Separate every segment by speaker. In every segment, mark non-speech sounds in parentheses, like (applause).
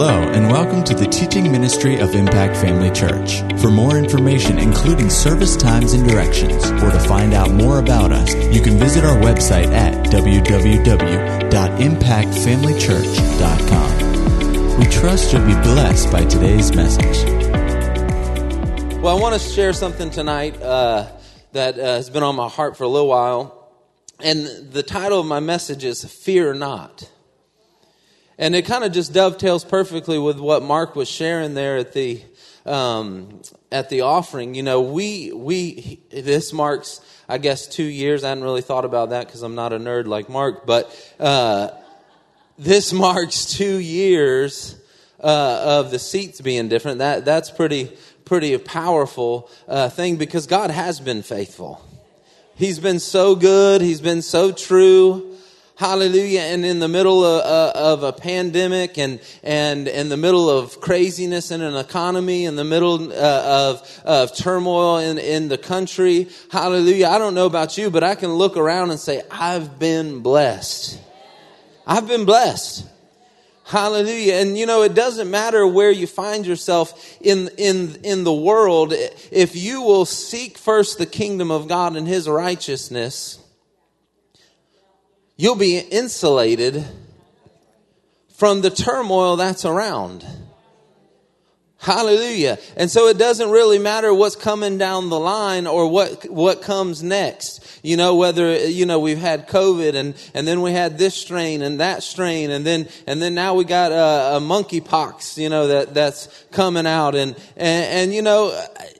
Speaker 1: Hello, and welcome to the teaching ministry of Impact Family Church. For more information, including service times and directions, or to find out more about us, you can visit our website at www.impactfamilychurch.com. We trust you'll be blessed by today's message.
Speaker 2: Well, I want to share something tonight uh, that uh, has been on my heart for a little while. And the title of my message is Fear Not. And it kind of just dovetails perfectly with what Mark was sharing there at the um, at the offering. You know, we we this marks I guess two years. I hadn't really thought about that because I'm not a nerd like Mark, but uh, this (laughs) marks two years uh, of the seats being different. That that's pretty pretty powerful uh, thing because God has been faithful. He's been so good. He's been so true. Hallelujah. And in the middle of, uh, of, a pandemic and, and in the middle of craziness in an economy, in the middle uh, of, of turmoil in, in the country. Hallelujah. I don't know about you, but I can look around and say, I've been blessed. I've been blessed. Hallelujah. And you know, it doesn't matter where you find yourself in, in, in the world. If you will seek first the kingdom of God and his righteousness, you'll be insulated from the turmoil that's around. Hallelujah. And so it doesn't really matter what's coming down the line or what, what comes next. You know, whether, you know, we've had COVID and, and then we had this strain and that strain and then, and then now we got a, a monkeypox, you know, that, that's coming out. And, and, and, you know,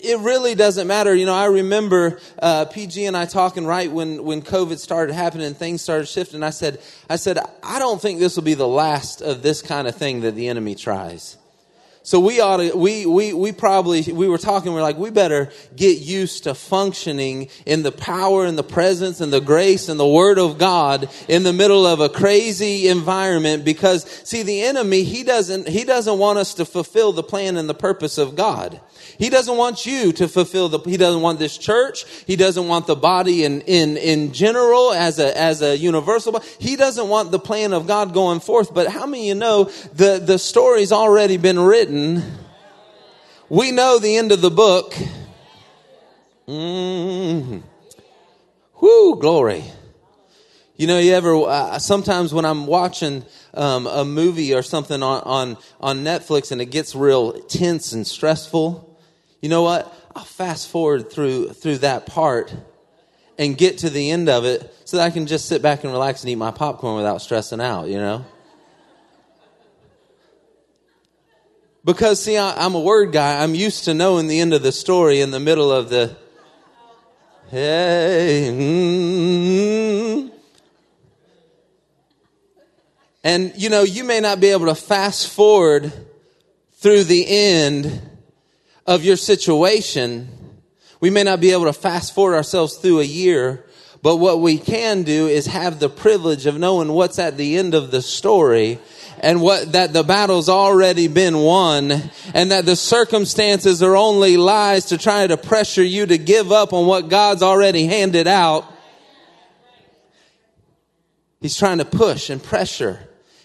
Speaker 2: it really doesn't matter. You know, I remember, uh, PG and I talking right when, when COVID started happening things started shifting. I said, I said, I don't think this will be the last of this kind of thing that the enemy tries. So we ought to, we, we, we probably, we were talking, we are like, we better get used to functioning in the power and the presence and the grace and the word of God in the middle of a crazy environment because see, the enemy, he doesn't, he doesn't want us to fulfill the plan and the purpose of God. He doesn't want you to fulfill the, he doesn't want this church. He doesn't want the body in, in, in general as a, as a universal. He doesn't want the plan of God going forth. But how many of you know the, the story's already been written? We know the end of the book. Mm-hmm. Whoo, glory. You know, you ever, uh, sometimes when I'm watching um, a movie or something on, on, on Netflix and it gets real tense and stressful, you know what? I'll fast forward through through that part and get to the end of it so that I can just sit back and relax and eat my popcorn without stressing out, you know? Because, see, I, am a word guy. I'm used to knowing the end of the story in the middle of the, hey, mm, and, you know, you may not be able to fast forward through the end of your situation, we may not be able to fast forward ourselves through a year, but what we can do is have the privilege of knowing what's at the end of the story and what that the battle's already been won and that the circumstances are only lies to try to pressure you to give up on what God's already handed out. He's trying to push and pressure.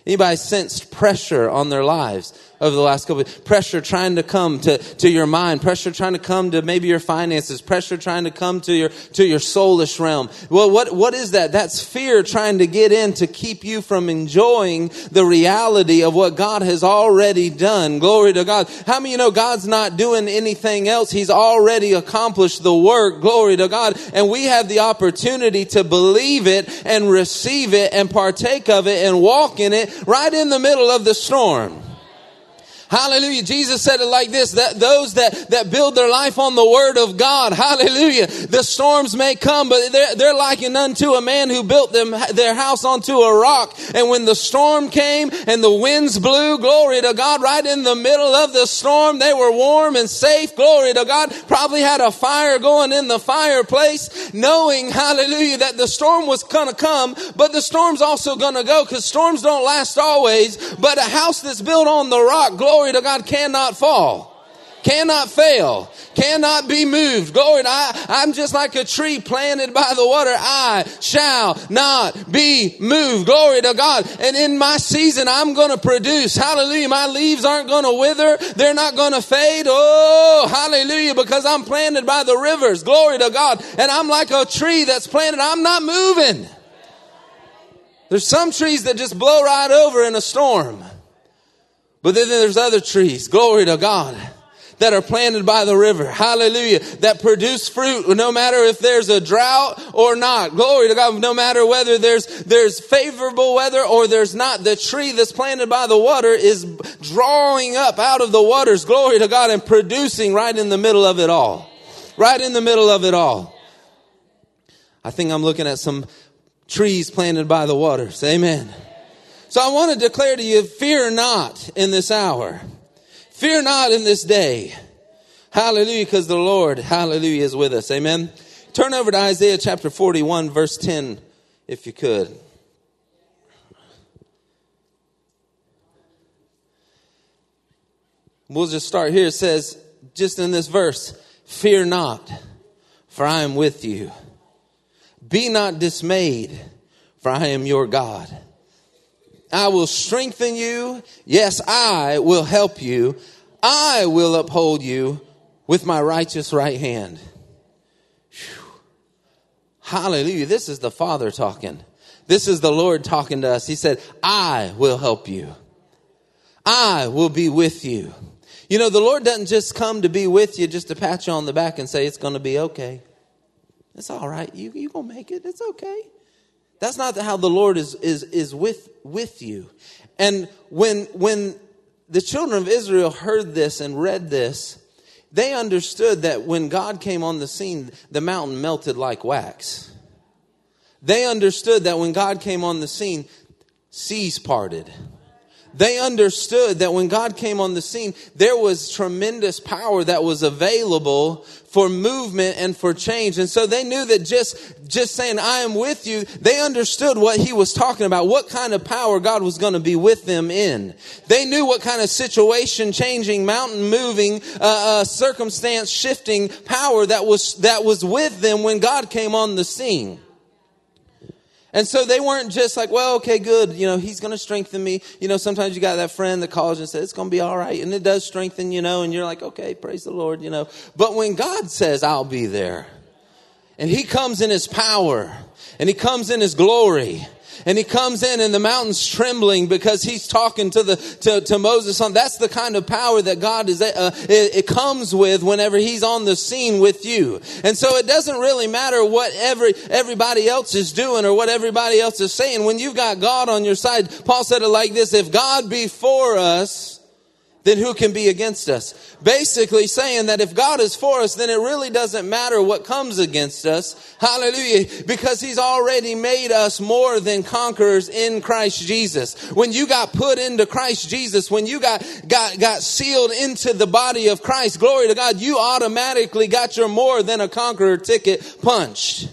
Speaker 2: Anybody sensed pressure on their lives? Over the last couple of pressure trying to come to, to your mind, pressure trying to come to maybe your finances, pressure trying to come to your to your soulish realm. Well, what what is that? That's fear trying to get in to keep you from enjoying the reality of what God has already done. Glory to God. How many you know God's not doing anything else? He's already accomplished the work. Glory to God. And we have the opportunity to believe it and receive it and partake of it and walk in it right in the middle of the storm. Hallelujah. Jesus said it like this, that those that, that build their life on the word of God, (laughs) hallelujah. The storms may come, but they're, they're likened unto a man who built them, their house onto a rock. And when the storm came and the winds blew, glory to God, right in the middle of the storm, they were warm and safe. Glory to God. Probably had a fire going in the fireplace, knowing, hallelujah, that the storm was gonna come, but the storm's also gonna go because storms don't last always. But a house that's built on the rock, glory glory to God, cannot fall. cannot fail, cannot be moved. Glory, I, I'm just like a tree planted by the water. I shall not be moved. Glory to God. And in my season, I'm going to produce. Hallelujah. My leaves aren't going to wither. They're not going to fade. Oh, hallelujah. Because I'm planted by the rivers. Glory to God. And I'm like a tree that's planted. I'm not moving. There's some trees that just blow right over in a storm. But then there's other trees. Glory to God that are planted by the river. Hallelujah. That produce fruit no matter if there's a drought or not. Glory to God. No matter whether there's, there's favorable weather or there's not. The tree that's planted by the water is drawing up out of the waters. Glory to God and producing right in the middle of it all. Right in the middle of it all. I think I'm looking at some trees planted by the waters. Amen. So I want to declare to you, fear not in this hour. Fear not in this day. Hallelujah, because the Lord, hallelujah, is with us. Amen. Turn over to Isaiah chapter 41, verse 10, if you could. We'll just start here. It says, just in this verse, fear not, for I am with you. Be not dismayed, for I am your God. I will strengthen you. Yes, I will help you. I will uphold you with my righteous right hand. Whew. Hallelujah. This is the Father talking. This is the Lord talking to us. He said, I will help you. I will be with you. You know, the Lord doesn't just come to be with you just to pat you on the back and say it's going to be okay. It's all right. You you going to make it. It's okay. That's not how the Lord is, is, is with, with you. And when, when the children of Israel heard this and read this, they understood that when God came on the scene, the mountain melted like wax. They understood that when God came on the scene, seas parted they understood that when God came on the scene, there was tremendous power that was available for movement and for change. And so they knew that just, just saying, I am with you, they understood what he was talking about, what kind of power God was going to be with them in. They knew what kind of situation changing, mountain moving, uh, uh, circumstance shifting power that was, that was with them when God came on the scene. And so they weren't just like, well, okay, good. You know, he's going to strengthen me. You know, sometimes you got that friend that calls and says, it's going to be all right. And it does strengthen, you know, and you're like, okay, praise the Lord, you know. But when God says, I'll be there, and he comes in his power, and he comes in his glory, and he comes in and the mountain's trembling because he's talking to the to, to Moses on that's the kind of power that God is uh, it, it, comes with whenever he's on the scene with you. And so it doesn't really matter what every everybody else is doing or what everybody else is saying. When you've got God on your side Paul said it like this if God be for us then who can be against us? Basically saying that if God is for us, then it really doesn't matter what comes against us. Hallelujah. Because he's already made us more than conquerors in Christ Jesus. When you got put into Christ Jesus, when you got, got, got sealed into the body of Christ, glory to God, you automatically got your more than a conqueror ticket punched.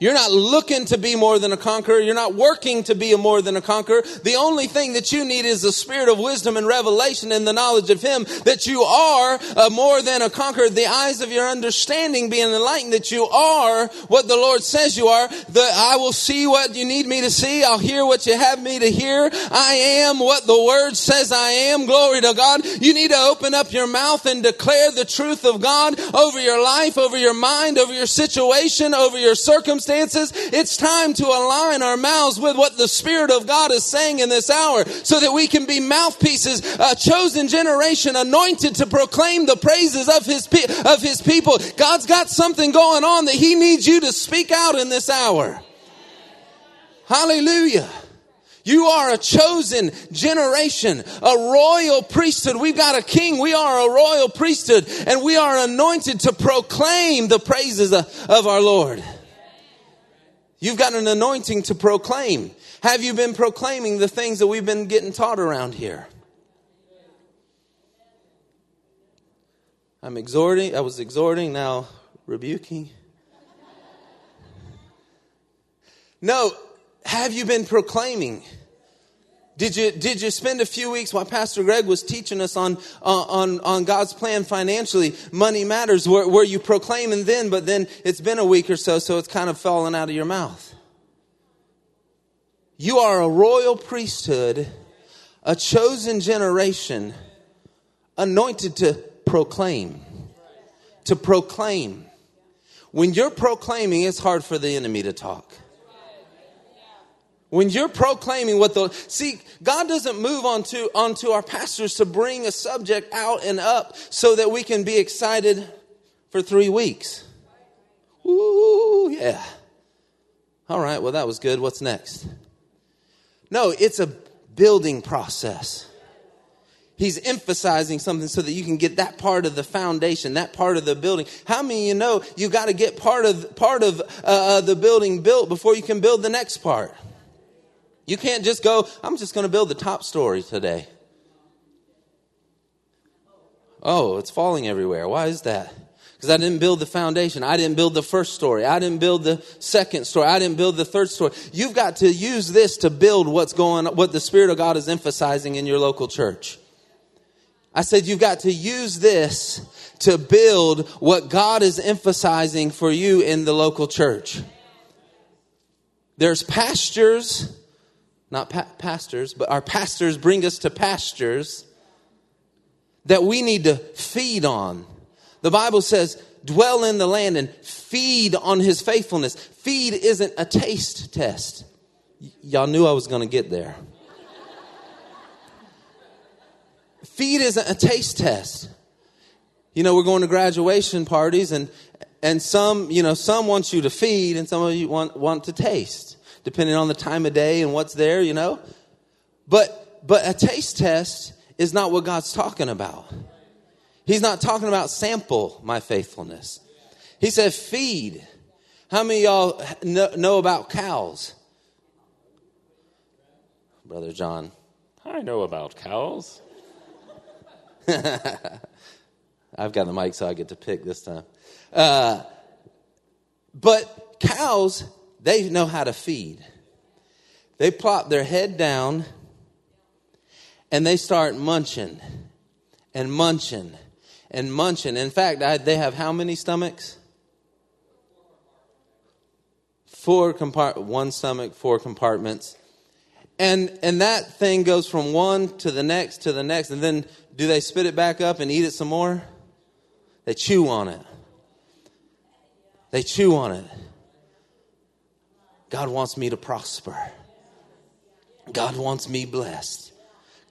Speaker 2: You're not looking to be more than a conqueror. You're not working to be a more than a conqueror. The only thing that you need is the spirit of wisdom and revelation and the knowledge of Him that you are a more than a conqueror. The eyes of your understanding being enlightened that you are what the Lord says you are. That I will see what you need me to see. I'll hear what you have me to hear. I am what the Word says I am. Glory to God. You need to open up your mouth and declare the truth of God over your life, over your mind, over your situation, over your circumstances circumstances, it's time to align our mouths with what the Spirit of God is saying in this hour so that we can be mouthpieces, a chosen generation, anointed to proclaim the praises of His, of His people. God's got something going on that He needs you to speak out in this hour. Hallelujah. You are a chosen generation, a royal priesthood. We've got a king. We are a royal priesthood and we are anointed to proclaim the praises of our Lord. You've got an anointing to proclaim. Have you been proclaiming the things that we've been getting taught around here? I'm exhorting, I was exhorting, now rebuking. No, have you been proclaiming? Did you, did you spend a few weeks while Pastor Greg was teaching us on, on, on God's plan financially? Money matters, where, where you proclaiming then, but then it's been a week or so, so it's kind of fallen out of your mouth. You are a royal priesthood, a chosen generation, anointed to proclaim. To proclaim. When you're proclaiming, it's hard for the enemy to talk. When you're proclaiming what the see, God doesn't move onto onto our pastors to bring a subject out and up so that we can be excited for three weeks. Ooh, yeah. All right, well that was good. What's next? No, it's a building process. He's emphasizing something so that you can get that part of the foundation, that part of the building. How many you know you got to get part of part of uh, uh, the building built before you can build the next part? You can't just go, I'm just going to build the top story today. Oh, it's falling everywhere. Why is that? Because I didn't build the foundation. I didn't build the first story. I didn't build the second story. I didn't build the third story. You've got to use this to build what's going what the Spirit of God is emphasizing in your local church. I said you've got to use this to build what God is emphasizing for you in the local church. There's pastures not pa- pastors, but our pastors bring us to pastures that we need to feed on. The Bible says, dwell in the land and feed on his faithfulness. Feed isn't a taste test. Y- y'all knew I was going to get there. feed isn't a taste test. You know, we're going to graduation parties and and some, you know, some want you to feed and some of you want want to taste depending on the time of day and what's there, you know. But but a taste test is not what God's talking about. He's not talking about sample my faithfulness. He said feed. How many y'all know about cows? Brother John.
Speaker 3: I know about cows. (laughs)
Speaker 2: I've got the mic, so I get to pick this time. Uh, but cows they know how to feed. They plop their head down and they start munching and munching and munching. In fact, I, they have how many stomachs? Four compart one stomach, four compartments. And and that thing goes from one to the next to the next and then do they spit it back up and eat it some more? They chew on it. They chew on it. God wants me to prosper. God wants me blessed.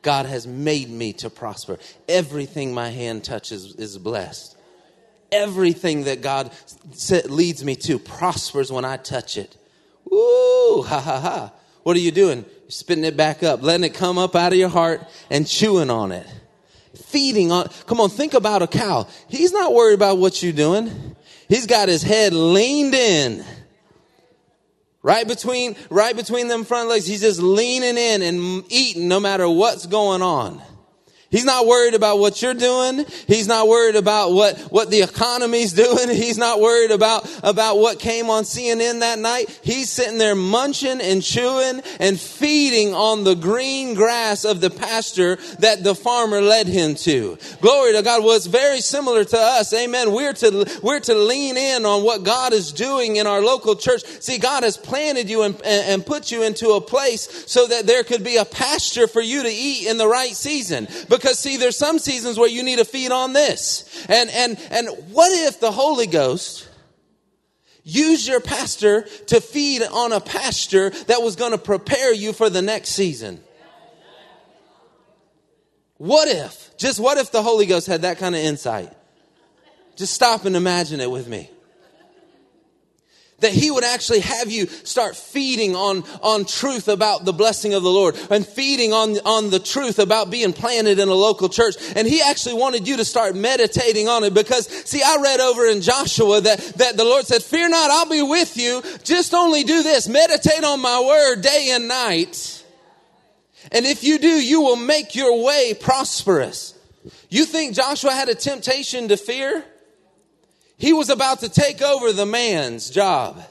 Speaker 2: God has made me to prosper. Everything my hand touches is blessed. Everything that God leads me to prospers when I touch it. Woo, ha ha ha. What are you doing? You're spitting it back up, letting it come up out of your heart and chewing on it. Feeding on, come on, think about a cow. He's not worried about what you're doing. He's got his head leaned in Right between, right between them front legs. He's just leaning in and eating no matter what's going on. He's not worried about what you're doing. He's not worried about what, what the economy's (laughs) doing. He's not worried about, about what came on CNN that night. He's sitting there munching and chewing and feeding on the green grass of the pasture that the farmer led him to. Glory to God. Well, very similar to us. Amen. We're to, we're to lean in on what God is doing in our local church. See, God has planted you and, and put you into a place so that there could be a pasture for you to eat in the right season. But because see, there's some seasons where you need to feed on this. And, and, and what if the Holy Ghost used your pastor to feed on a pasture that was going to prepare you for the next season? What if, just what if the Holy Ghost had that kind of insight? Just stop and imagine it with me that he would actually have you start feeding on, on truth about the blessing of the Lord and feeding on, on the truth about being planted in a local church. And he actually wanted you to start meditating on it because, see, I read over in Joshua that, that the Lord said, fear not, I'll be with you. Just only do this. Meditate on my word day and night. And if you do, you will make your way prosperous. You think Joshua had a temptation to fear? He was about to take over the man's job.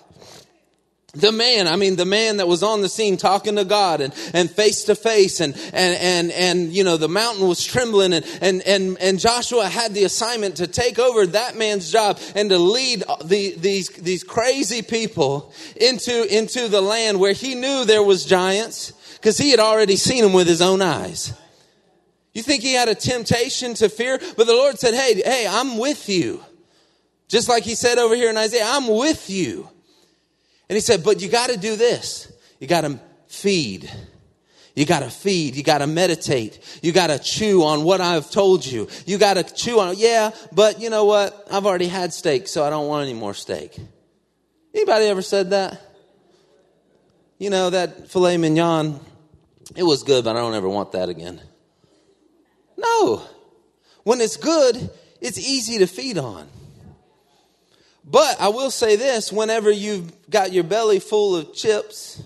Speaker 2: the man i mean the man that was on the scene talking to god and and face to face and and and and you know the mountain was trembling and and and and joshua had the assignment to take over that man's job and to lead the, these these crazy people into into the land where he knew there was giants because he had already seen them with his own eyes. You think he had a temptation to fear? But the lord said hey hey i'm with you just like he said over here in isaiah i'm with you and he said, But you got to do this. You got to feed. You got to feed. You got to meditate. You got to chew on what I've told you. You got to chew on, yeah, but you know what? I've already had steak, so I don't want any more steak. Anybody ever said that? You know, that filet mignon, it was good, but I don't ever want that again. No. When it's good, it's easy to feed on. But I will say this whenever you've got your belly full of chips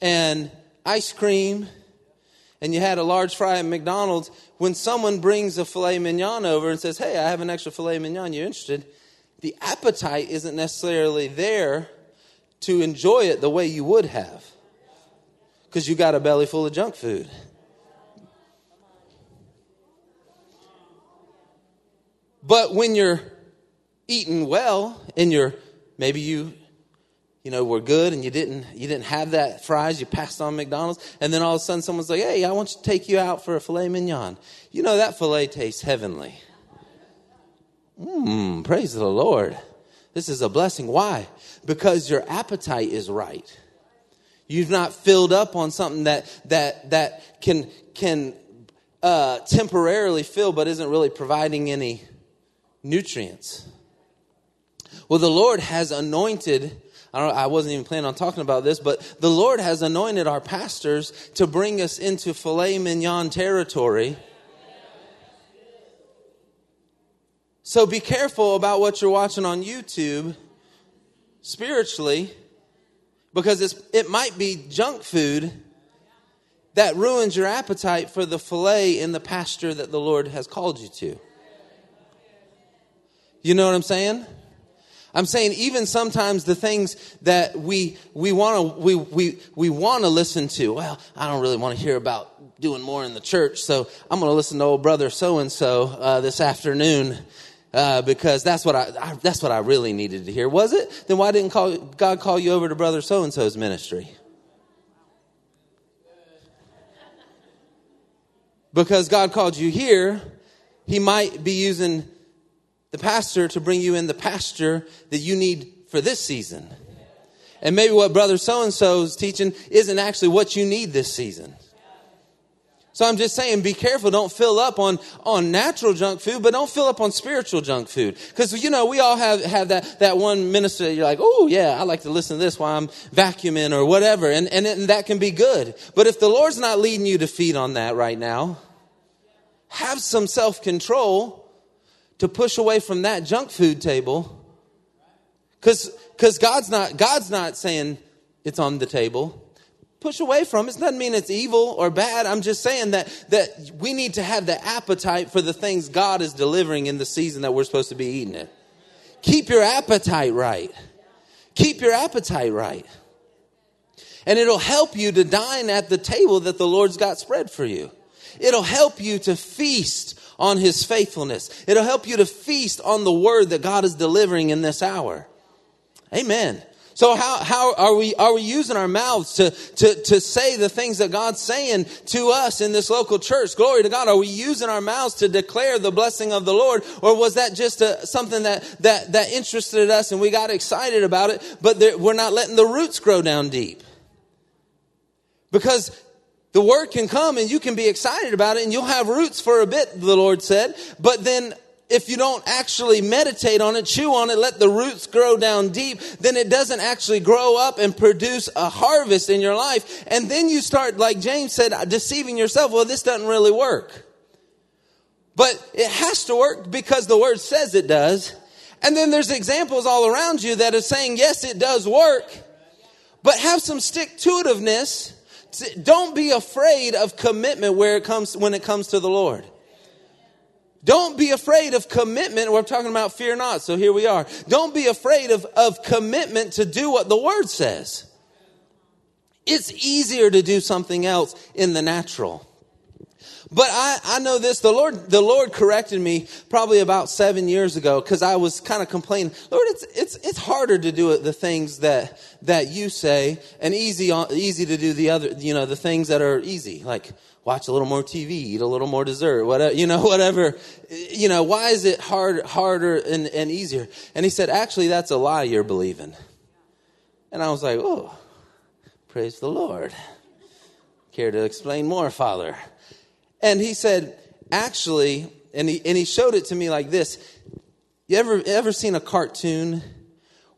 Speaker 2: and ice cream and you had a large fry at McDonald's, when someone brings a filet mignon over and says, Hey, I have an extra filet mignon, you're interested? The appetite isn't necessarily there to enjoy it the way you would have because you got a belly full of junk food. But when you're eating well and you're maybe you you know were good and you didn't you didn't have that fries you passed on mcdonald's and then all of a sudden someone's like hey i want to take you out for a filet mignon. You know that filet tastes heavenly. Mmm, praise the lord. This is a blessing. Why? Because your appetite is right. You've not filled up on something that that that can can uh, temporarily fill but isn't really providing any nutrients well, the Lord has anointed. I, don't, I, wasn't even planning on talking about this, but the Lord has anointed our pastors to bring us into filet mignon territory. So be careful about what you're watching on YouTube spiritually because it might be junk food that ruins your appetite for the filet in the pasture that the Lord has called you to. You know what I'm saying? I'm saying even sometimes the things that we we want to we we we want to listen to. Well, I don't really want to hear about doing more in the church, so I'm going to listen to old brother so and so this afternoon uh, because that's what I, I, that's what I really needed to hear. Was it? Then why didn't call, God call you over to brother so and so's ministry? Because God called you here, He might be using the pastor to bring you in the pasture that you need for this season. And maybe what brother so and so is teaching isn't actually what you need this season. So I'm just saying, be careful. Don't fill up on, on natural junk food, but don't fill up on spiritual junk food. Because, you know, we all have, have that, that one minister that you're like, oh, yeah, I like to listen to this while I'm vacuuming or whatever. And, and, and that can be good. But if the Lord's not leading you to feed on that right now, have some self control to push away from that junk food table. Because because god's not god's not saying it's on the table. Push away from it. it doesn't mean it's evil or bad. I'm just saying that that we need to have the appetite for the things god is delivering in the season that we're supposed to be eating it keep your appetite right. Keep your appetite right. And it'll help you to dine at the table that the lord's got spread for you. It'll help you to feast on his faithfulness. It'll help you to feast on the word that God is delivering in this hour. Amen. So how, how are we, are we using our mouths to, to, to say the things that God's saying to us in this local church? Glory to God. Are we using our mouths to declare the blessing of the Lord? Or was that just a, something that, that, that interested us and we got excited about it, but there, we're not letting the roots grow down deep? Because the word can come and you can be excited about it and you'll have roots for a bit, the Lord said. But then if you don't actually meditate on it, chew on it, let the roots grow down deep, then it doesn't actually grow up and produce a harvest in your life. And then you start, like James said, deceiving yourself. Well, this doesn't really work. But it has to work because the word says it does. And then there's examples all around you that are saying, yes, it does work, but have some stick to itiveness don't be afraid of commitment where it comes when it comes to the Lord. Don't be afraid of commitment. We're talking about fear not. So here we are. Don't be afraid of, of commitment to do what the word says. It's easier to do something else in the natural. But I, I know this, the Lord, the Lord corrected me probably about seven years ago because I was kind of complaining, Lord, it's, it's, it's harder to do the things that, that you say and easy, easy to do the other, you know, the things that are easy, like watch a little more TV, eat a little more dessert, whatever, you know, (laughs) whatever, you know, why is it hard, harder and, and easier? And he said, actually, that's a lie you're believing. And I was like, oh, praise the Lord. Care to explain more, Father? And he said, actually, and he, and he showed it to me like this. You ever, ever seen a cartoon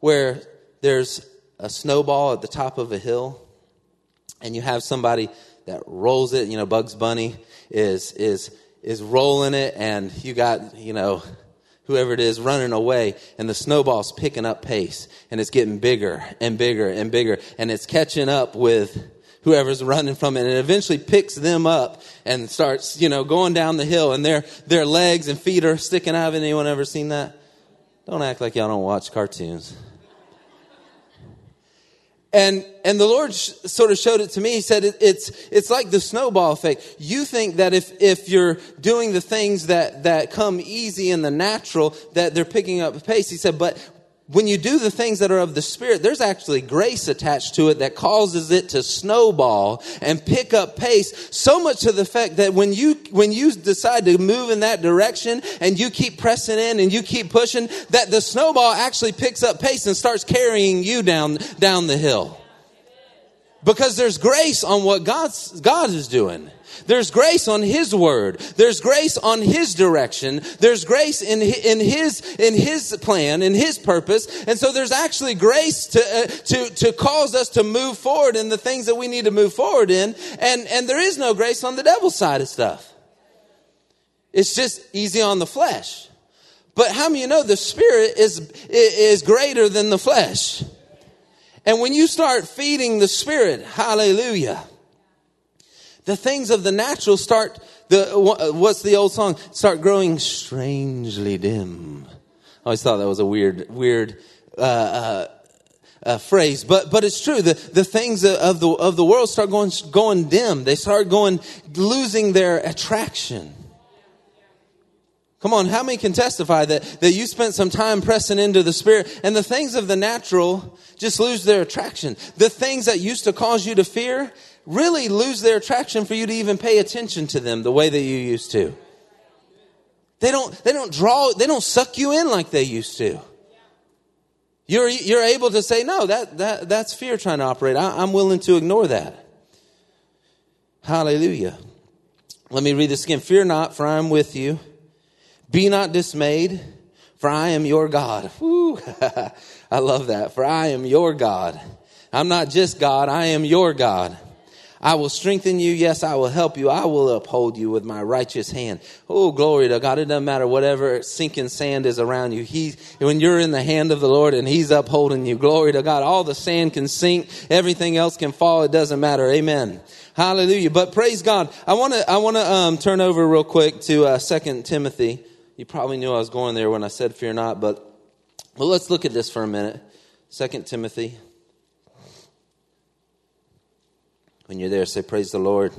Speaker 2: where there's a snowball at the top of a hill and you have somebody that rolls it, you know, Bugs Bunny is, is, is rolling it and you got, you know, whoever it is running away and the snowball's picking up pace and it's getting bigger and bigger and bigger and it's catching up with whoever's running from it and eventually picks them up and starts, you know, going down the hill and their, their legs and feet are sticking out. Have anyone ever seen that? Don't act like y'all don't watch cartoons. And, and the Lord sh- sort of showed it to me. He said, it, it's, it's like the snowball effect. You think that if, if you're doing the things that, that come easy in the natural, that they're picking up pace. He said, but when you do the things that are of the Spirit, there's actually grace attached to it that causes it to snowball and pick up pace so much to the fact that when you, when you decide to move in that direction and you keep pressing in and you keep pushing, that the snowball actually picks up pace and starts carrying you down, down the hill. Because there's grace on what God's, God is doing. There's grace on His word. There's grace on His direction. There's grace in, in His, in His plan, in His purpose. And so there's actually grace to, uh, to, to cause us to move forward in the things that we need to move forward in. And, and there is no grace on the devil's side of stuff. It's just easy on the flesh. But how many you know the spirit is, is greater than the flesh? And when you start feeding the spirit, hallelujah, the things of the natural start the what's the old song? Start growing strangely dim. I always thought that was a weird weird uh, uh, uh, phrase but but it's true. The the things of the of the world start going going dim. They start going losing their attraction Come on, how many can testify that, that you spent some time pressing into the Spirit and the things of the natural just lose their attraction? The things that used to cause you to fear, really lose their attraction for you to even pay attention to them the way that you used to. They don't, they don't draw, they don't suck you in like they used to. You're, you're able to say, no, that, that, that's fear trying to operate. I, I'm willing to ignore that. Hallelujah. Let me read this again. Fear not, for I am with you. Be not dismayed, for I am your God. (laughs) (laughs) I love that. For I am your God. I'm not just God, I am your God. I will strengthen you. Yes, I will help you. I will uphold you with my righteous hand. Oh, glory to God. It doesn't matter whatever sinking sand is around you. He, when you're in the hand of the Lord and He's upholding you, glory to God. All the sand can sink. Everything else can fall. It doesn't matter. Amen. Hallelujah. But praise God. I want to, I want to, um, turn over real quick to, uh, Second Timothy. You probably knew I was going there when I said fear not, but, but let's look at this for a minute. Second Timothy. When you're there, say, Praise the Lord.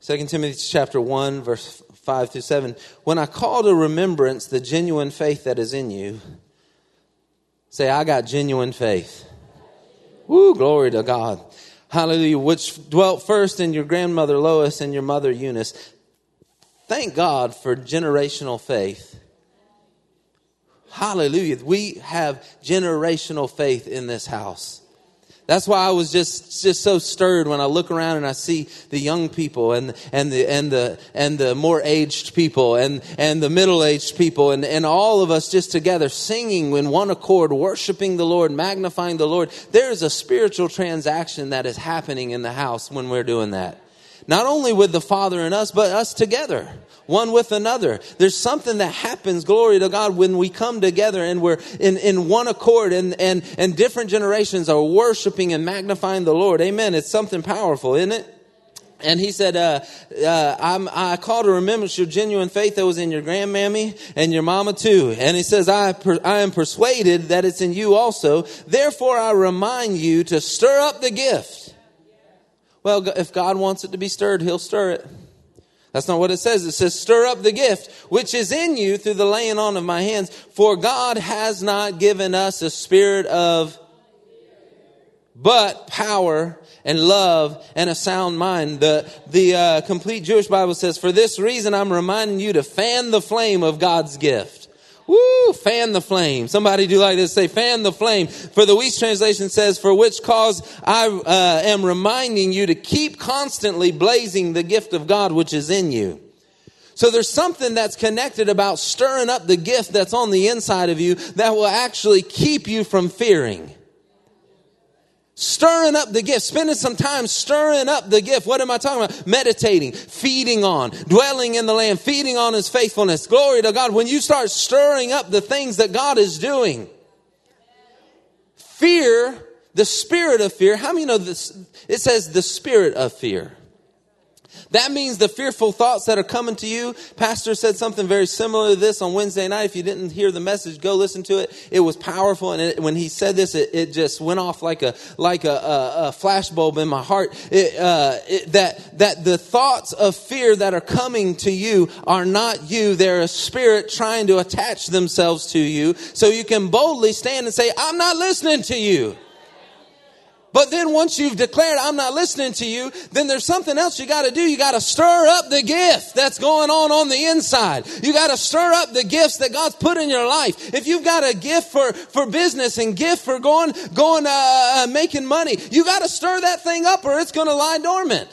Speaker 2: Second Timothy chapter 1, verse 5 through 7. When I call to remembrance the genuine faith that is in you, say, I got genuine faith. Woo, glory to God. Hallelujah. Which dwelt first in your grandmother Lois and your mother Eunice. Thank God for generational faith. Hallelujah. We have generational faith in this house. That's why I was just, just so stirred when I look around and I see the young people and, and the, and the, and the more aged people and, and the middle aged people and, and all of us just together singing in one accord, worshiping the Lord, magnifying the Lord. There is a spiritual transaction that is happening in the house when we're doing that. Not only with the Father and us, but us together one with another. There's something that happens, glory to God, when we come together and we're in, in one accord and, and, and different generations are worshiping and magnifying the Lord. Amen. It's something powerful, isn't it? And he said, uh, uh, I'm, I call to remembrance your genuine faith that was in your grandmammy and your mama too. And he says, I, per, I am persuaded that it's in you also. Therefore, I remind you to stir up the gift. Well, if God wants it to be stirred, he'll stir it. That's not what it says. It says, stir up the gift which is in you through the laying on of my hands. For God has not given us a spirit of, but power and love and a sound mind. The, the uh, complete Jewish Bible says, For this reason, I'm reminding you to fan the flame of God's gift. Woo, fan the flame. Somebody do like this, say, fan the flame. For the Wuest translation says, for which cause I uh, am reminding you to keep constantly blazing the gift of God which is in you. So there's something that's connected about stirring up the gift that's on the inside of you that will actually keep you from fearing. Stirring up the gift, spending some time stirring up the gift. What am I talking about? Meditating, feeding on, dwelling in the land, feeding on his faithfulness. Glory to God. When you start stirring up the things that God is doing, fear, the spirit of fear, how many know this? It says the spirit of fear. That means the fearful thoughts that are coming to you. Pastor said something very similar to this on Wednesday night. If you didn't hear the message, go listen to it. It was powerful, and it, when he said this, it, it, just went off like a like a, a, a flashbulb in my heart. It, uh, that that the thoughts of fear that are coming to you are not you; they're a spirit trying to attach themselves to you, so you can boldly stand and say, "I'm not listening to you." But then once you've declared, I'm not listening to you, then there's something else you got to do. You got to stir up the gift that's going on on the inside. You got to stir up the gifts that God's put in your life. If you've got a gift for, for business and gift for going, going, uh, uh making money, you got to stir that thing up or it's to lie dormant.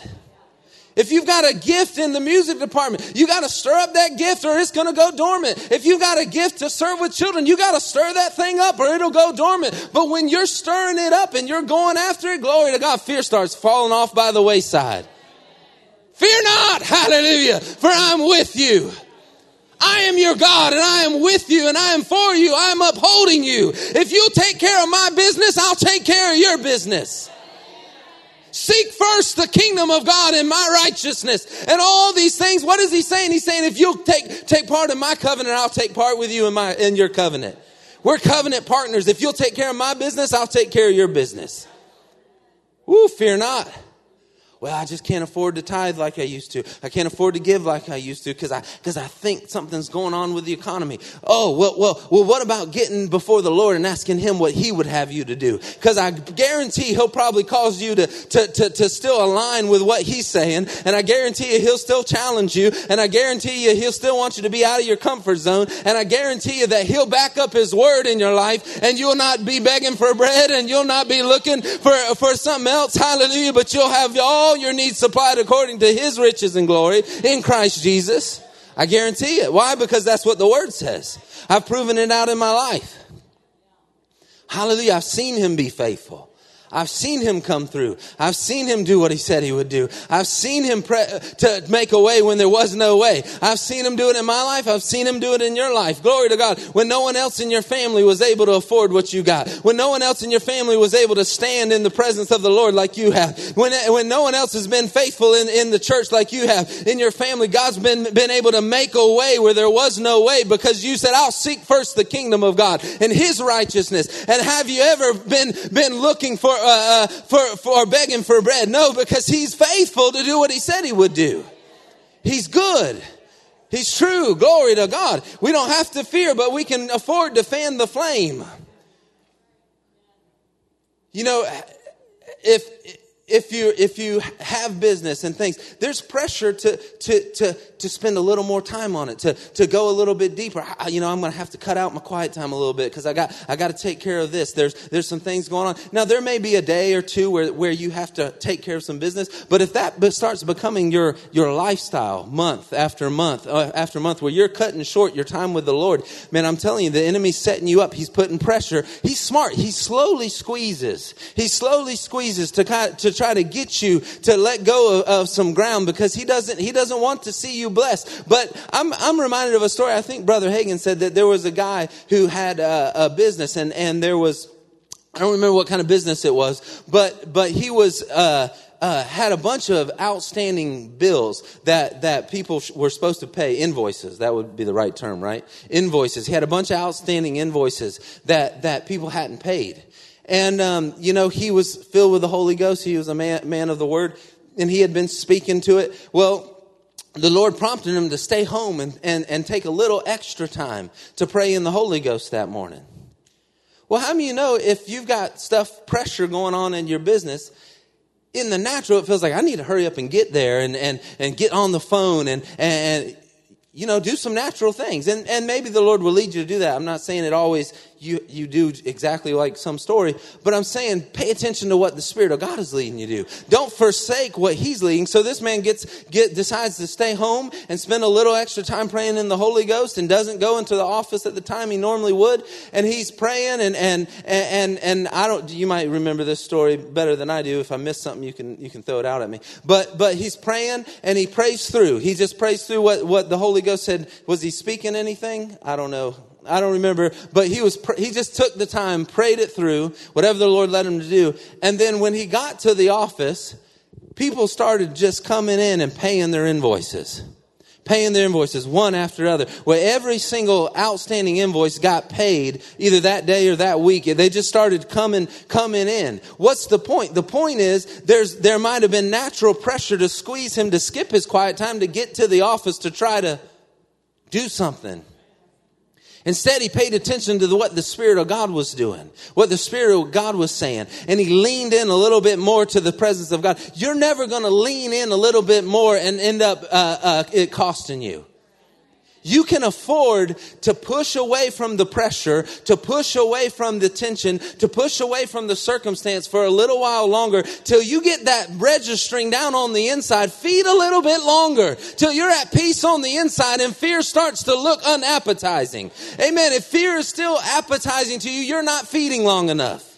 Speaker 2: If you've got a gift in the music department, you got to stir up that gift or it's going to go dormant. If you've got a gift to serve with children, you got to stir that thing up or it'll go dormant. But when you're stirring it up and you're going after it, glory to God, fear starts falling off by the wayside. Fear not, (laughs) hallelujah, for I'm with you. I am your God and I am with you and I am for you. I am upholding you. If you'll take care of my business, I'll take care of your business. Seek first the kingdom of God and my righteousness and all these things. What is he saying? He's saying, if you'll take, take part in my covenant, I'll take part with you in my, in your covenant. We're covenant partners. If you'll take care of my business, I'll take care of your business. Woo, fear not well, I just can't afford to tithe like I used to. I can't afford to give like I used to because I, because I think something's going on with the economy. Oh, well, well, well, what about getting before the Lord and asking Him what He would have you to do? Because I guarantee He'll probably cause you to, to, to, to still align with what He's saying. And I guarantee you He'll still challenge you. And I guarantee you He'll still want you to be out of your comfort zone. And I guarantee you that He'll back up His word in your life and you'll not be begging for bread and you'll not be looking for, for something else. Hallelujah. But you'll have all all your needs supplied according to his riches and glory in Christ Jesus. I guarantee it. Why? Because that's what the word says. I've proven it out in my life. Hallelujah. I've seen him be faithful. I've seen him come through. I've seen him do what he said he would do. I've seen him pre- to make a way when there was no way. I've seen him do it in my life. I've seen him do it in your life. Glory to God. When no one else in your family was able to afford what you got. When no one else in your family was able to stand in the presence of the Lord like you have. When, when no one else has been faithful in, in the church like you have. In your family, God's been, been able to make a way where there was no way because you said, I'll seek first the kingdom of God and his righteousness. And have you ever been, been looking for uh, uh, for, for begging for bread. No, because he's faithful to do what he said he would do. He's good. He's true. Glory to God. We don't have to fear, but we can afford to fan the flame. You know, if if you if you have business and things there's pressure to to to to spend a little more time on it to to go a little bit deeper. I, you know i'm going to have to cut out my quiet time a little bit because i got i got to take care of this. There's there's some things going on. Now there may be a day or two where where you have to take care of some business but if that starts becoming your your lifestyle month after month uh, after month where you're cutting short your time with the lord man i'm telling you the enemy's setting you up. He's putting pressure. He's smart. He slowly squeezes. He slowly squeezes to kind to try to get you to let go of, of, some ground because he doesn't he doesn't want to see you blessed. But I'm I'm reminded of a story. I think Brother Hagin said that there was a guy who had a, a business and and there was I don't remember what kind of business it was, but but he was. Uh, uh, had a bunch of outstanding bills that, that people sh- were supposed to pay, invoices, that would be the right term, right? Invoices. He had a bunch of outstanding invoices that, that people hadn't paid. And, um, you know, he was filled with the Holy Ghost. He was a man, man of the word, and he had been speaking to it. Well, the Lord prompted him to stay home and, and, and take a little extra time to pray in the Holy Ghost that morning. Well, how many you know if you've got stuff, pressure going on in your business, in the natural, it feels like I need to hurry up and get there and, and, and get on the phone and, and, you know, do some natural things. And, and maybe the Lord will lead you to do that. I'm not saying it always you, you do exactly like some story, but I'm saying pay attention to what the Spirit of God is leading you to do. Don't forsake what He's leading. So this man gets, get, decides to stay home and spend a little extra time praying in the Holy Ghost and doesn't go into the office at the time he normally would. And he's praying and, and, and, and I don't, you might remember this story better than I do. If I miss something, you can, you can throw it out at me. But, but he's praying and he prays through. He just prays through what, what the Holy Ghost said. Was he speaking anything? I don't know. I don't remember, but he was, he just took the time, prayed it through, whatever the Lord led him to do. And then when he got to the office, people started just coming in and paying their invoices. Paying their invoices one after other. Where every single outstanding invoice got paid either that day or that week. They just started coming, coming in. What's the point? The point is there's, there might have been natural pressure to squeeze him to skip his quiet time to get to the office to try to do something. Instead, he paid attention to what the Spirit of God was doing, what the Spirit of God was saying, and he leaned in a little bit more to the presence of God. You're never going to lean in a little bit more and end up uh, uh, it costing you. You can afford to push away from the pressure, to push away from the tension, to push away from the circumstance for a little while longer till you get that registering down on the inside. Feed a little bit longer till you're at peace on the inside and fear starts to look unappetizing. Amen. If fear is still appetizing to you, you're not feeding long enough.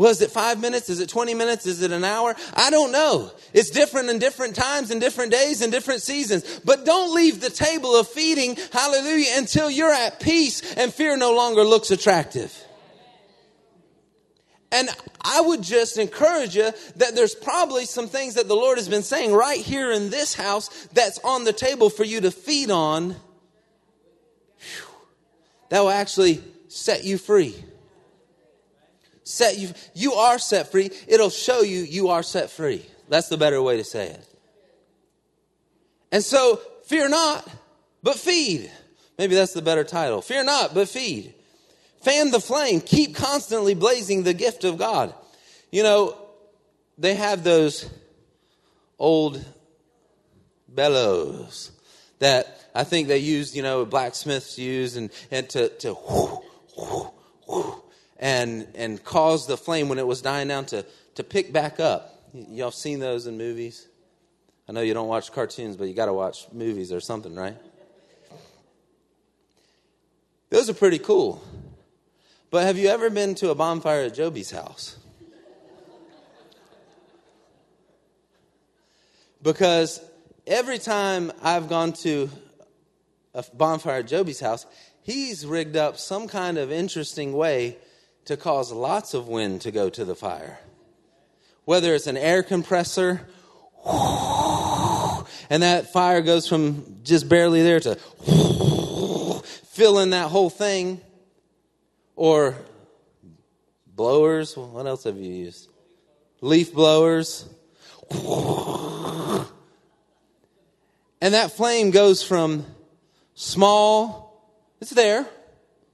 Speaker 2: Was it five minutes? Is it 20 minutes? Is it an hour? I don't know. It's different in different times and different days and different seasons. But don't leave the table of feeding, hallelujah, until you're at peace and fear no longer looks attractive. And I would just encourage you that there's probably some things that the Lord has been saying right here in this house that's on the table for you to feed on that will actually set you free set you you are set free. It'll show you you are set free. That's the better way to say it. And so fear not but feed. Maybe that's the better title. Fear not but feed. Fan the flame. Keep constantly blazing the gift of god. You know they have those old bellows that i think they used you know blacksmiths use and, and to, to whoo, and and caused the flame when it was dying down to to pick back up. Y'all seen those in movies? I know you don't watch cartoons, but you got to watch movies or something, right? Those are pretty cool. But have you ever been to a bonfire at Joby's house? Because every time I've gone to a bonfire at Joby's house, he's rigged up some kind of interesting way to cause lots of wind to go to the fire. Whether it's an air compressor, (laughs) and that fire goes from just barely there to (laughs) filling that whole thing, or blowers. What else have you used? Leaf blowers. (laughs) And that flame goes from small, it's there,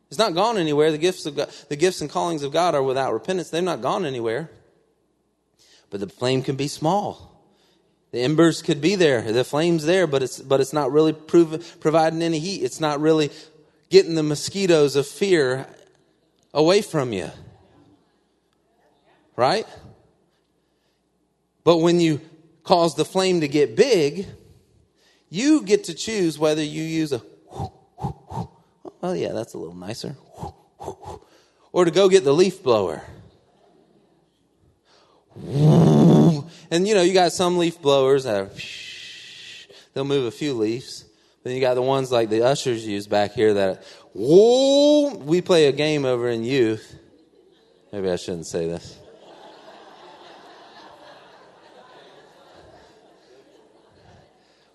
Speaker 2: it's not gone anywhere. The gifts, of God, the gifts and callings of God are without repentance. They've not gone anywhere. But the flame can be small. The embers could be there. The flame's there, but it's, but it's not really prov- providing any heat. It's not really getting the mosquitoes of fear away from you. Right? But when you cause the flame to get big, you get to choose whether you use a Oh, yeah, that's a little nicer. Or to go get the leaf blower. And you know, you got some leaf blowers that are, they'll move a few leaves. Then you got the ones like the ushers use back here that, whoa, we play a game over in youth. Maybe I shouldn't say this.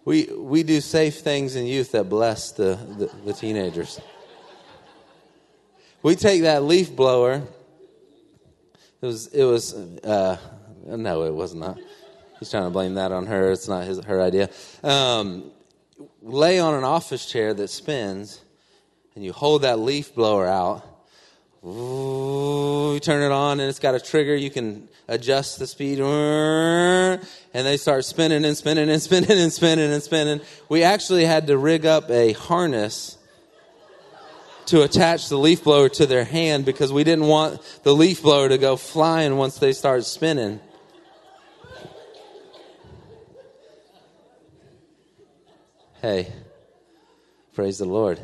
Speaker 2: we, we do safe things in youth that bless the, the, the teenagers. We take that leaf blower. It was, it was, uh, no, it was not. He's trying to blame that on her. It's not his, her idea. Um, lay on an office chair that spins, and you hold that leaf blower out. Ooh, you turn it on, and it's got a trigger. You can adjust the speed, and they start spinning and spinning and spinning and spinning and spinning. We actually had to rig up a harness to attach the leaf blower to their hand because we didn't want the leaf blower to go flying once they started spinning. Hey, praise the Lord.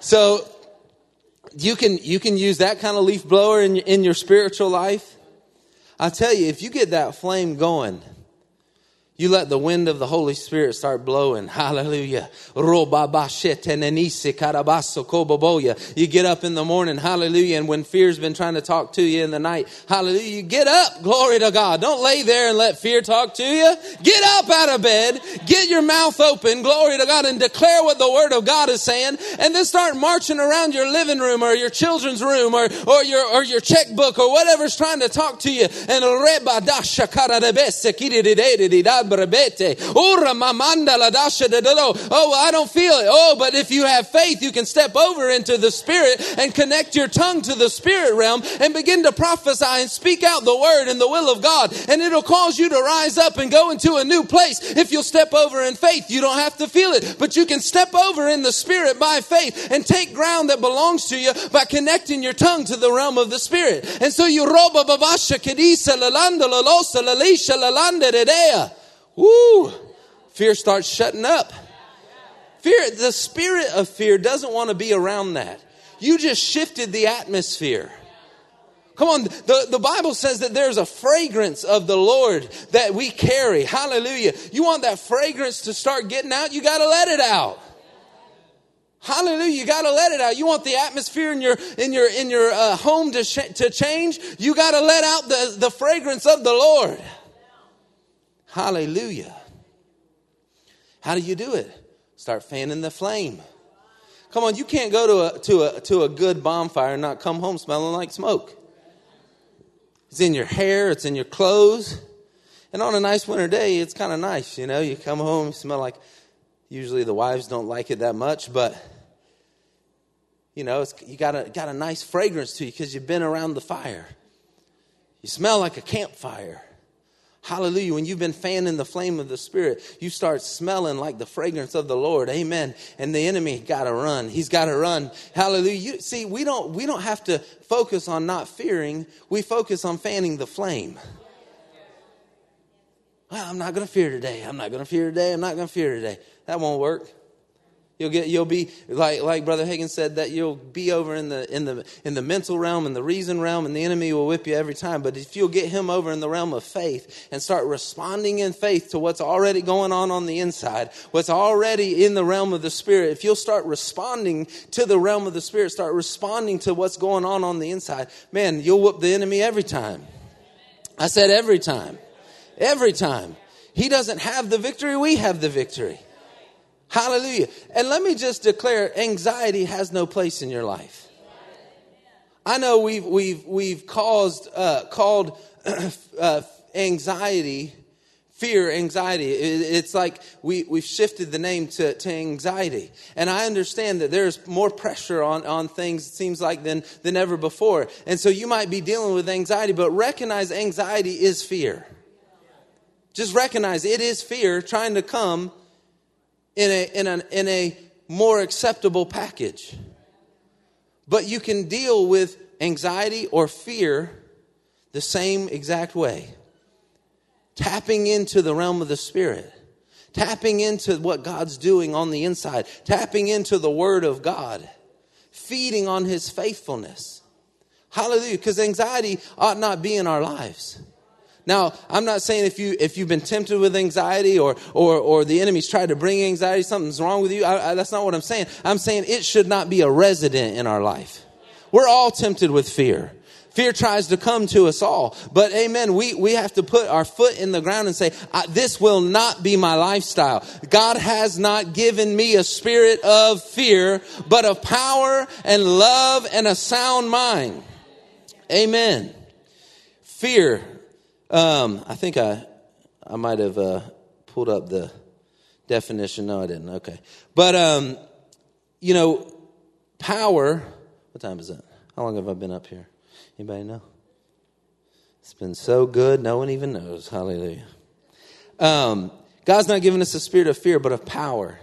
Speaker 2: So you can you can use that kind of leaf blower in in your spiritual life. I tell you, if you get that flame going, you let the wind of the Holy Spirit start blowing. (laughs) Hallelujah. You get up in the morning. Hallelujah. And when fear's been trying to talk to you in the night, hallelujah, you get up. Glory to God. Don't lay there and let fear talk to you. Get up out of bed. Get your mouth open. Glory to God and declare what the word of God is saying. And then start marching around your living room or your children's room or, or your, or your checkbook or whatever's trying to talk to you. And Oh, I don't feel it. Oh, but if you have faith, you can step over into the spirit and connect your tongue to the spirit realm and begin to prophesy and speak out the word and the will of God. And it'll cause you to rise up and go into a new place. If you'll step over in faith, you don't have to feel it, but you can step over in the spirit by faith and take ground that belongs to you by connecting your tongue to the realm of the spirit. And so you roba babasha kedisa lalanda lalosa lalisha lalanda dedea. Woo! Fear starts shutting up. Fear, the spirit of fear doesn't want to be around that. You just shifted the atmosphere. Come on, the, the Bible says that there's a fragrance of the Lord that we carry. Hallelujah. You want that fragrance to start getting out, you got to let it out. Hallelujah! You got to let it out. You want the atmosphere in your in your in your uh, home to sh- to change. You got to let out the the fragrance of the Lord. Hallelujah. How do you do it? Start fanning the flame. Come on, you can't go to a, to a, to a good bonfire and not come home smelling like smoke. It's in your hair, it's in your clothes. And on a nice winter day, it's kind of nice, you know. You come home, you smell like, usually the wives don't like it that much, but, you know, you got a, got a nice fragrance to you because you've been around the fire. You smell like a campfire. Hallelujah. When you've been fanning the flame of the Spirit, you start smelling like the fragrance of the Lord. Amen. And the enemy got to run. He's got to run. Hallelujah. You, see, we don't, we don't have to focus on not fearing. We focus on fanning the flame. Well, I'm not going to fear today. I'm not going to fear today. I'm not going to fear today. That won't work. You'll get you'll be like like Brother Hagin said that you'll be over in the in the in the mental realm and the reason realm and the enemy will whip you every time. But if you'll get him over in the realm of faith and start responding in faith to what's already going on on the inside, what's already in the realm of the spirit, if you'll start responding to the realm of the spirit, start responding to what's going on on the inside, man, you'll whoop the enemy every time. I said every time. Every time. He doesn't have the victory, we have the victory. Hallelujah. And let me just declare anxiety has no place in your life. I know we've, we've, we've caused, uh, called (clears throat) uh, anxiety, fear, anxiety. It's like we, we've shifted the name to, to anxiety. And I understand that there's more pressure on, on things, it seems like, than, than ever before. And so you might be dealing with anxiety, but recognize anxiety is fear. Just recognize it is fear trying to come in a, in a, in a more acceptable package. But you can deal with anxiety or fear the same exact way. Tapping into the realm of the Spirit, tapping into what God's doing on the inside, tapping into the Word of God, feeding on His faithfulness. Hallelujah. Because anxiety ought not be in our lives. Now, I'm not saying if you if you've been tempted with anxiety or or or the enemy's tried to bring anxiety, something's wrong with you. I, I, that's not what I'm saying. I'm saying it should not be a resident in our life. We're all tempted with fear. Fear tries to come to us all. But amen, we, we have to put our foot in the ground and say, this will not be my lifestyle. God has not given me a spirit of fear, but of power and love and a sound mind. Amen. Fear. Um, I think I, I might have uh, pulled up the definition. No, I didn't. Okay. But, um, you know, power. What time is it? How long have I been up here? Anybody know? It's been so good, no one even knows. Hallelujah. Um, God's not giving us a spirit of fear, but of power.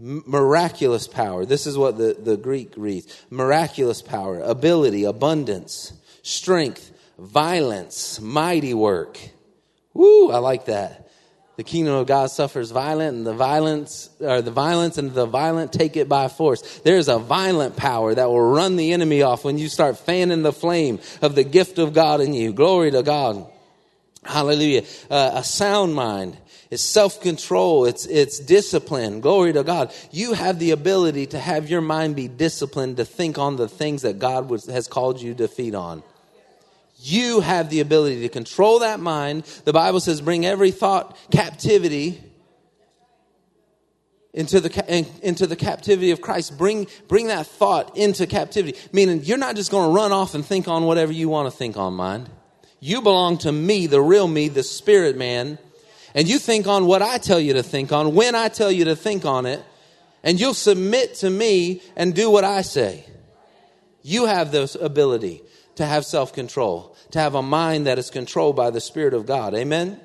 Speaker 2: M- miraculous power. This is what the, the Greek reads miraculous power, ability, abundance, strength, violence, mighty work. Woo, I like that the kingdom of God suffers violent, and the violence or the violence and the violent take it by force. There's a violent power that will run the enemy off when you start fanning the flame of the gift of God in you. Glory to God. Hallelujah. Uh, a sound mind. It's self control. It's, it's discipline. Glory to God. You have the ability to have your mind be disciplined to think on the things that God was, has called you to feed on. You have the ability to control that mind. The Bible says, bring every thought captivity into the, into the captivity of Christ. Bring, bring that thought into captivity. Meaning, you're not just going to run off and think on whatever you want to think on, mind. You belong to me, the real me, the spirit man. And you think on what I tell you to think on, when I tell you to think on it. And you'll submit to me and do what I say. You have this ability to have self control to have a mind that is controlled by the Spirit of God. Amen?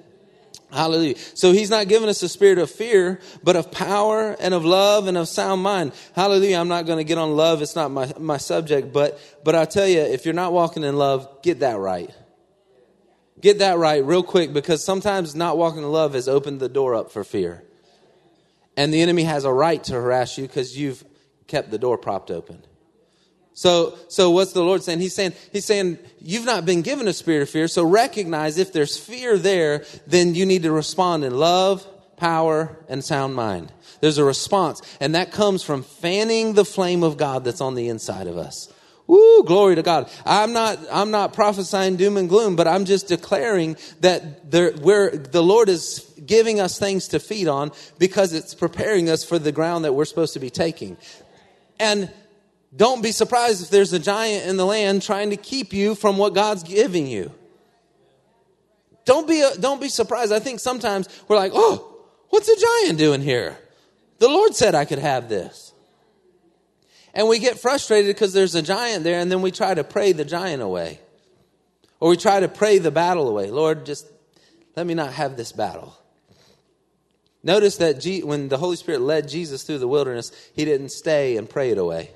Speaker 2: Hallelujah. So he's not giving us a spirit of fear, but of power and of love and of sound mind. Hallelujah. I'm not going to get on love. It's not my, my subject, but, but I'll tell you, if you're not walking in love, get that right. Get that right real quick because sometimes not walking in love has opened the door up for fear. And the enemy has a right to harass you because you've kept the door propped open. So, so what's the Lord saying? He's saying, He's saying, you've not been given a spirit of fear, so recognize if there's fear there, then you need to respond in love, power, and sound mind. There's a response, and that comes from fanning the flame of God that's on the inside of us. Woo, glory to God. I'm not, I'm not prophesying doom and gloom, but I'm just declaring that there, where the Lord is giving us things to feed on because it's preparing us for the ground that we're supposed to be taking. And don't be surprised if there's a giant in the land trying to keep you from what God's giving you. Don't be, don't be surprised. I think sometimes we're like, oh, what's a giant doing here? The Lord said I could have this. And we get frustrated because there's a giant there, and then we try to pray the giant away. Or we try to pray the battle away. Lord, just let me not have this battle. Notice that G- when the Holy Spirit led Jesus through the wilderness, he didn't stay and pray it away.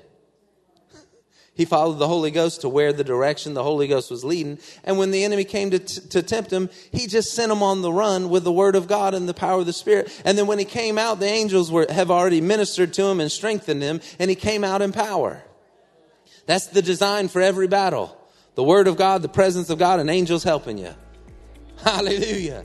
Speaker 2: He followed the Holy Ghost to where the direction the Holy Ghost was leading. And when the enemy came to, t- to tempt him, he just sent him on the run with the word of God and the power of the Spirit. And then when he came out, the angels were, have already ministered to him and strengthened him, and he came out in power. That's the design for every battle. The word of God, the presence of God, and angels helping you. (laughs) Hallelujah.